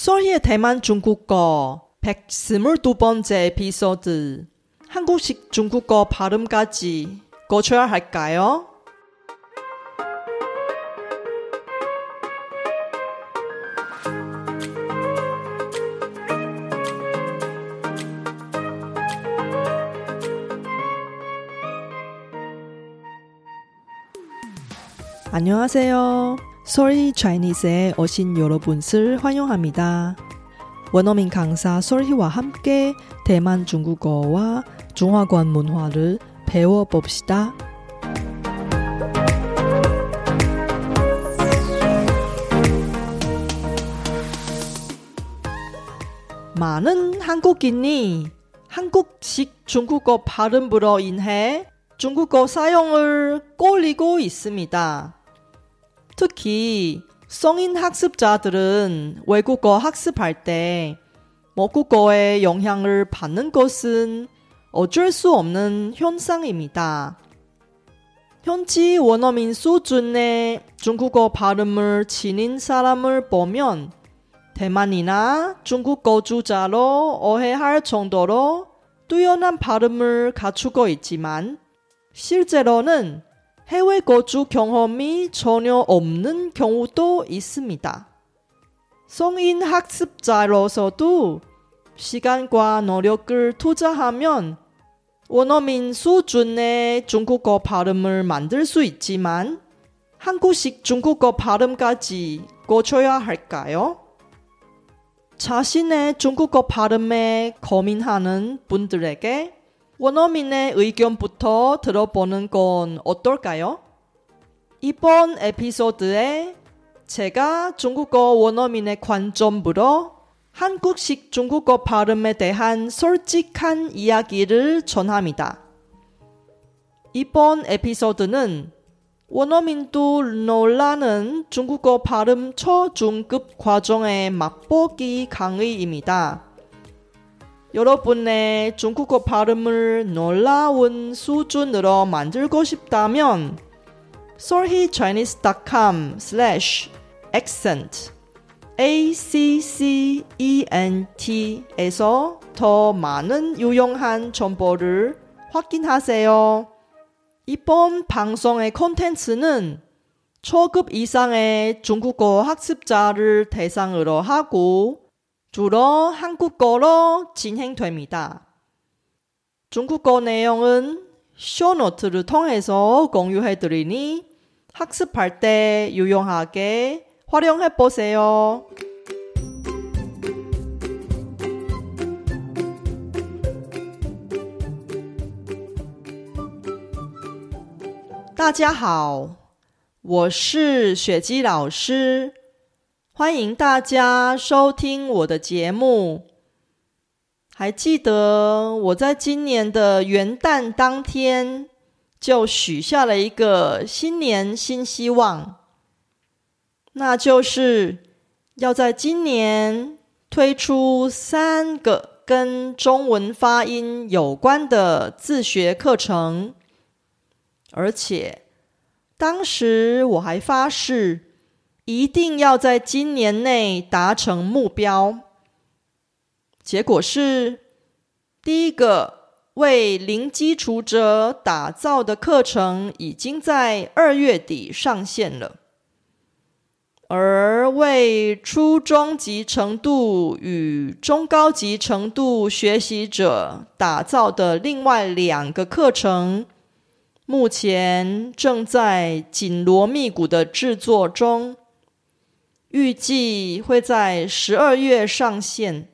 솔희의 대만 중국어 122번째 에피소드 한국식 중국어 발음까지 고쳐야 할까요? 안녕하세요. 솔희 차이니스에 오신 여러분을 환영합니다. 원어민 강사 솔희와 함께 대만 중국어와 중화권 문화를 배워봅시다. 많은 한국인이 한국식 중국어 발음으로 인해 중국어 사용을 꺼리고 있습니다. 특히 성인 학습자들은 외국어 학습할 때 모국어의 영향을 받는 것은 어쩔 수 없는 현상입니다. 현지 원어민 수준의 중국어 발음을 지닌 사람을 보면 대만이나 중국 거주자로 오해할 정도로 뛰어난 발음을 갖추고 있지만 실제로는 해외 거주 경험이 전혀 없는 경우도 있습니다. 성인 학습자로서도 시간과 노력을 투자하면 원어민 수준의 중국어 발음을 만들 수 있지만 한국식 중국어 발음까지 고쳐야 할까요? 자신의 중국어 발음에 고민하는 분들에게 원어민의 의견부터 들어보는 건 어떨까요? 이번 에피소드에 제가 중국어 원어민의 관점으로 한국식 중국어 발음에 대한 솔직한 이야기를 전합니다. 이번 에피소드는 원어민도 놀라는 중국어 발음 초중급 과정의 맛보기 강의입니다. 여러분의 중국어 발음을 놀라운 수준으로 만들고 싶다면 solhichinese.com slash accent accent에서 더 많은 유용한 정보를 확인하세요. 이번 방송의 콘텐츠는 초급 이상의 중국어 학습자를 대상으로 하고 주로 한국어로 진행됩니다. 중국어 내용은 쇼노트를 통해서 공유해드리니 학습할 때 유용하게 활용해보세요. 大家好，我是雪姬老师。 欢迎大家收听我的节目。还记得我在今年的元旦当天就许下了一个新年新希望，那就是要在今年推出三个跟中文发音有关的自学课程，而且当时我还发誓。一定要在今年内达成目标。结果是，第一个为零基础者打造的课程已经在二月底上线了，而为初中级程度与中高级程度学习者打造的另外两个课程，目前正在紧锣密鼓的制作中。预计会在十二月上线。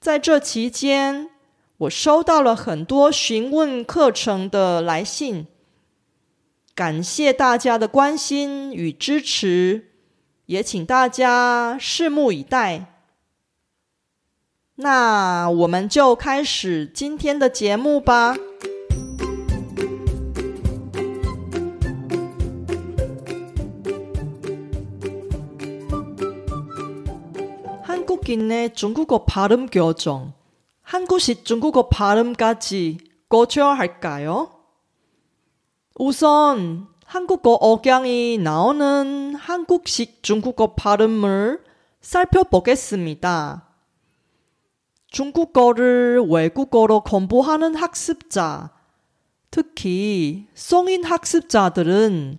在这期间，我收到了很多询问课程的来信，感谢大家的关心与支持，也请大家拭目以待。那我们就开始今天的节目吧。 한국인의 중국어 발음 교정, 한국식 중국어 발음까지 고쳐야 할까요? 우선 한국어 억양이 나오는 한국식 중국어 발음을 살펴보겠습니다. 중국어를 외국어로 공부하는 학습자, 특히 성인 학습자들은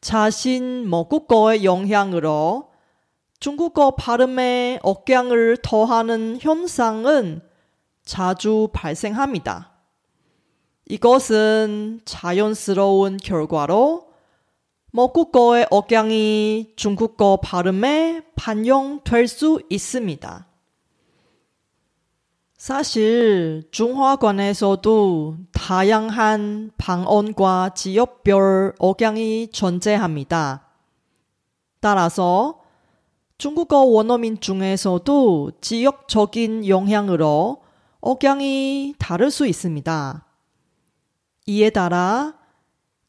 자신 모국어의 영향으로 중국어 발음에 억양을 더하는 현상은 자주 발생합니다. 이것은 자연스러운 결과로 모국어의 억양이 중국어 발음에 반영될 수 있습니다. 사실 중화권에서도 다양한 방언과 지역별 억양이 존재합니다. 따라서 중국어 원어민 중에서도 지역적인 영향으로 억양이 다를 수 있습니다. 이에 따라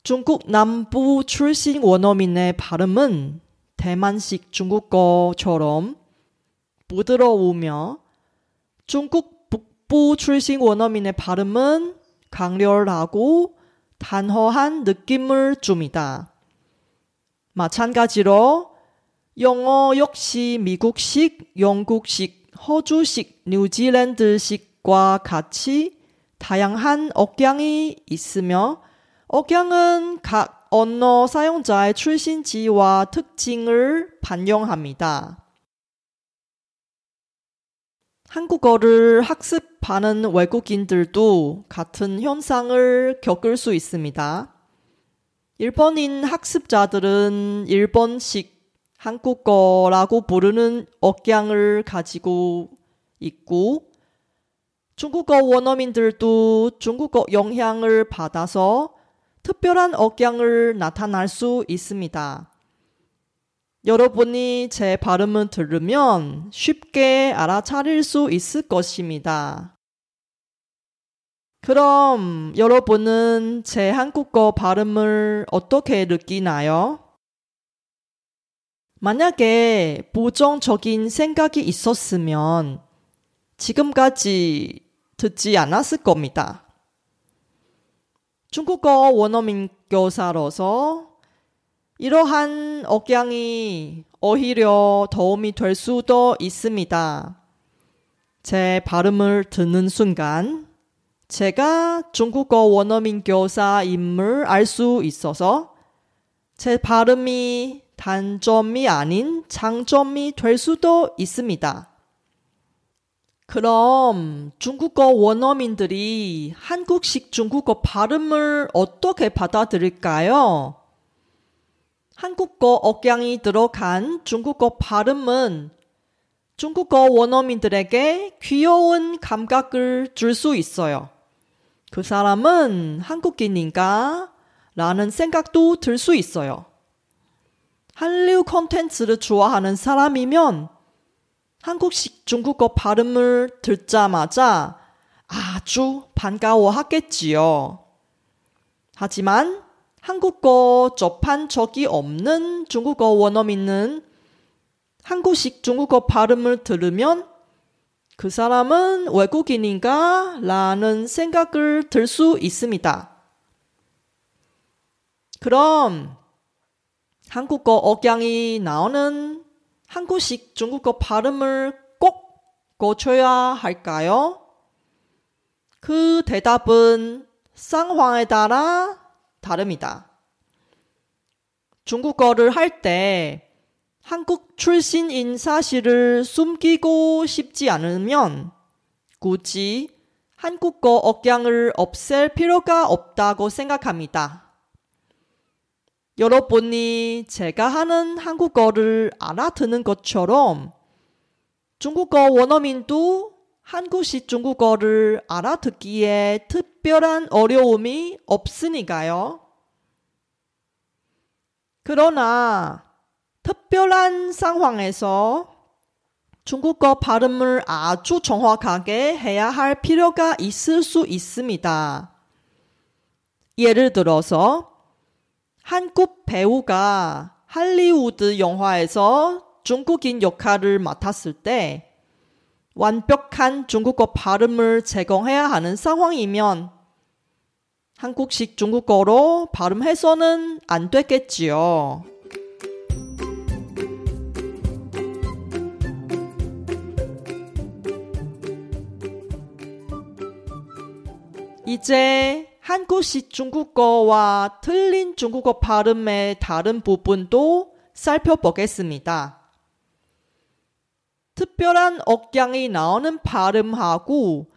중국 남부 출신 원어민의 발음은 대만식 중국어처럼 부드러우며 중국 북부 출신 원어민의 발음은 강렬하고 단호한 느낌을 줍니다. 마찬가지로 영어 역시 미국식, 영국식, 호주식, 뉴질랜드식과 같이 다양한 억양이 있으며 억양은 각 언어 사용자의 출신지와 특징을 반영합니다. 한국어를 학습하는 외국인들도 같은 현상을 겪을 수 있습니다. 일본인 학습자들은 일본식 한국어라고 부르는 억양을 가지고 있고 중국어 원어민들도 중국어 영향을 받아서 특별한 억양을 나타날 수 있습니다. 여러분이 제 발음을 들으면 쉽게 알아차릴 수 있을 것입니다. 그럼 여러분은 제 한국어 발음을 어떻게 느끼나요? 만약에 부정적인 생각이 있었으면 지금까지 듣지 않았을 겁니다. 중국어 원어민 교사로서 이러한 억양이 오히려 도움이 될 수도 있습니다. 제 발음을 듣는 순간 제가 중국어 원어민 교사임을 알 수 있어서 제 발음이 단점이 아닌 장점이 될 수도 있습니다. 그럼 중국어 원어민들이 한국식 중국어 발음을 어떻게 받아들일까요? 한국어 억양이 들어간 중국어 발음은 중국어 원어민들에게 귀여운 감각을 줄 수 있어요. 그 사람은 한국인인가? 라는 생각도 들 수 있어요. 한류 콘텐츠를 좋아하는 사람이면 한국식 중국어 발음을 듣자마자 아주 반가워하겠지요. 하지만 한국어 접한 적이 없는 중국어 원어민은 한국식 중국어 발음을 들으면 그 사람은 외국인인가? 라는 생각을 들 수 있습니다. 그럼 한국어 억양이 나오는 한국식 중국어 발음을 꼭 고쳐야 할까요? 그 대답은 상황에 따라 다릅니다. 중국어를 할 때 한국 출신인 사실을 숨기고 싶지 않으면 굳이 한국어 억양을 없앨 필요가 없다고 생각합니다. 여러분이 제가 하는 한국어를 알아듣는 것처럼 중국어 원어민도 한국식 중국어를 알아듣기에 특별한 어려움이 없으니까요. 그러나 특별한 상황에서 중국어 발음을 아주 정확하게 해야 할 필요가 있을 수 있습니다. 예를 들어서 한국 배우가 할리우드 영화에서 중국인 역할을 맡았을 때 완벽한 중국어 발음을 제공해야 하는 상황이면 한국식 중국어로 발음해서는 안 되겠지요. 이제 한국식 중국어와 틀린 중국어 발음의 다른 부분도 살펴보겠습니다. 특별한 억양이 나오는 발음하고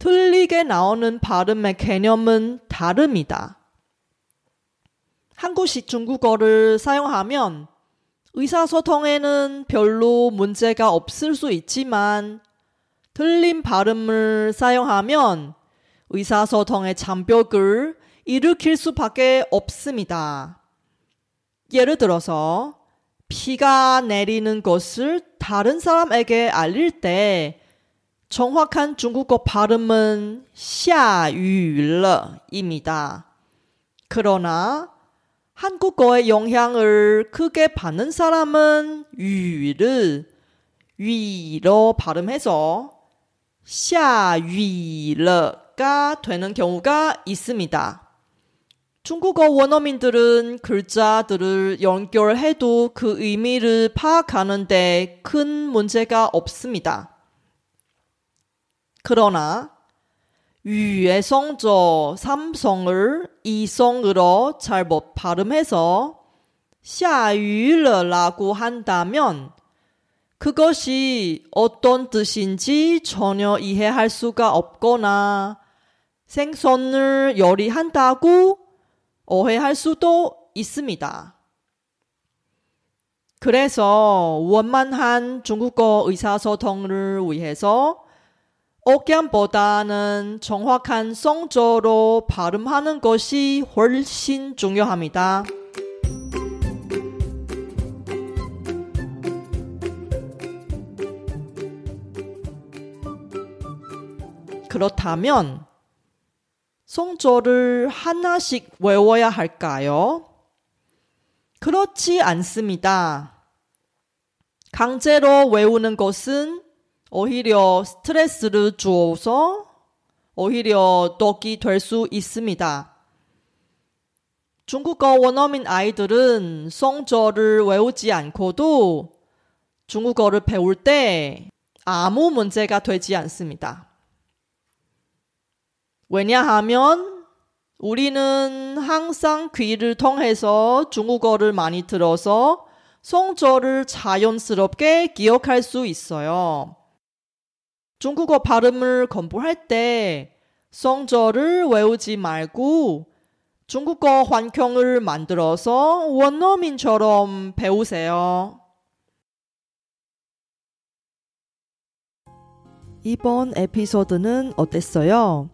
틀리게 나오는 발음의 개념은 다릅니다. 한국식 중국어를 사용하면 의사소통에는 별로 문제가 없을 수 있지만 틀린 발음을 사용하면 의사소통의 장벽을 일으킬 수밖에 없습니다. 예를 들어서 비가 내리는 것을 다른 사람에게 알릴 때 정확한 중국어 발음은 샤유러입니다. 그러나 한국어의 영향을 크게 받는 사람은 유를 위로 발음해서 샤유러 가 되는 경우가 있습니다. 중국어 원어민들은 글자들을 연결해도 그 의미를 파악하는데 큰 문제가 없습니다. 그러나 위의 성조 삼성을 이성으로 잘못 발음해서 샤유르라고 한다면 그것이 어떤 뜻인지 전혀 이해할 수가 없거나 생선을 요리한다고 오해할 수도 있습니다. 그래서 원만한 중국어 의사소통을 위해서 억양보다는 정확한 성조로 발음하는 것이 훨씬 중요합니다. 그렇다면 성조를 하나씩 외워야 할까요? 그렇지 않습니다. 강제로 외우는 것은 오히려 스트레스를 주어서 오히려 독이 될 수 있습니다. 중국어 원어민 아이들은 성조를 외우지 않고도 중국어를 배울 때 아무 문제가 되지 않습니다. 왜냐하면 우리는 항상 귀를 통해서 중국어를 많이 들어서 성조를 자연스럽게 기억할 수 있어요. 중국어 발음을 공부할 때 성조를 외우지 말고 중국어 환경을 만들어서 원어민처럼 배우세요. 이번 에피소드는 어땠어요?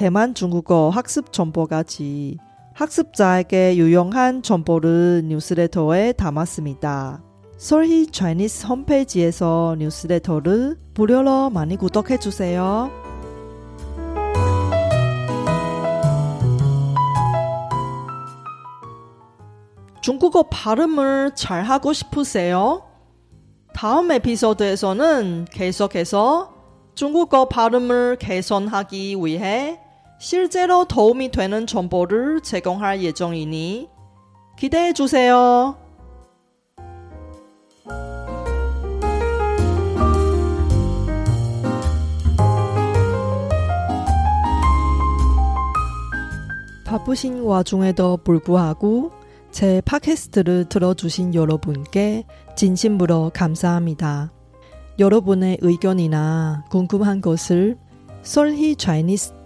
대만 중국어 학습 정보까지 학습자에게 유용한 정보를 뉴스레터에 담았습니다. 솔희 차이니스 홈페이지에서 뉴스레터를 무료로 많이 구독해 주세요. 중국어 발음을 잘 하고 싶으세요? 다음 에피소드에서는 계속해서 중국어 발음을 개선하기 위해 실제로 도움이 되는 정보를 제공할 예정이니 기대해 주세요. 바쁘신 와중에도 불구하고 제 팟캐스트를 들어주신 여러분께 진심으로 감사합니다. 여러분의 의견이나 궁금한 것을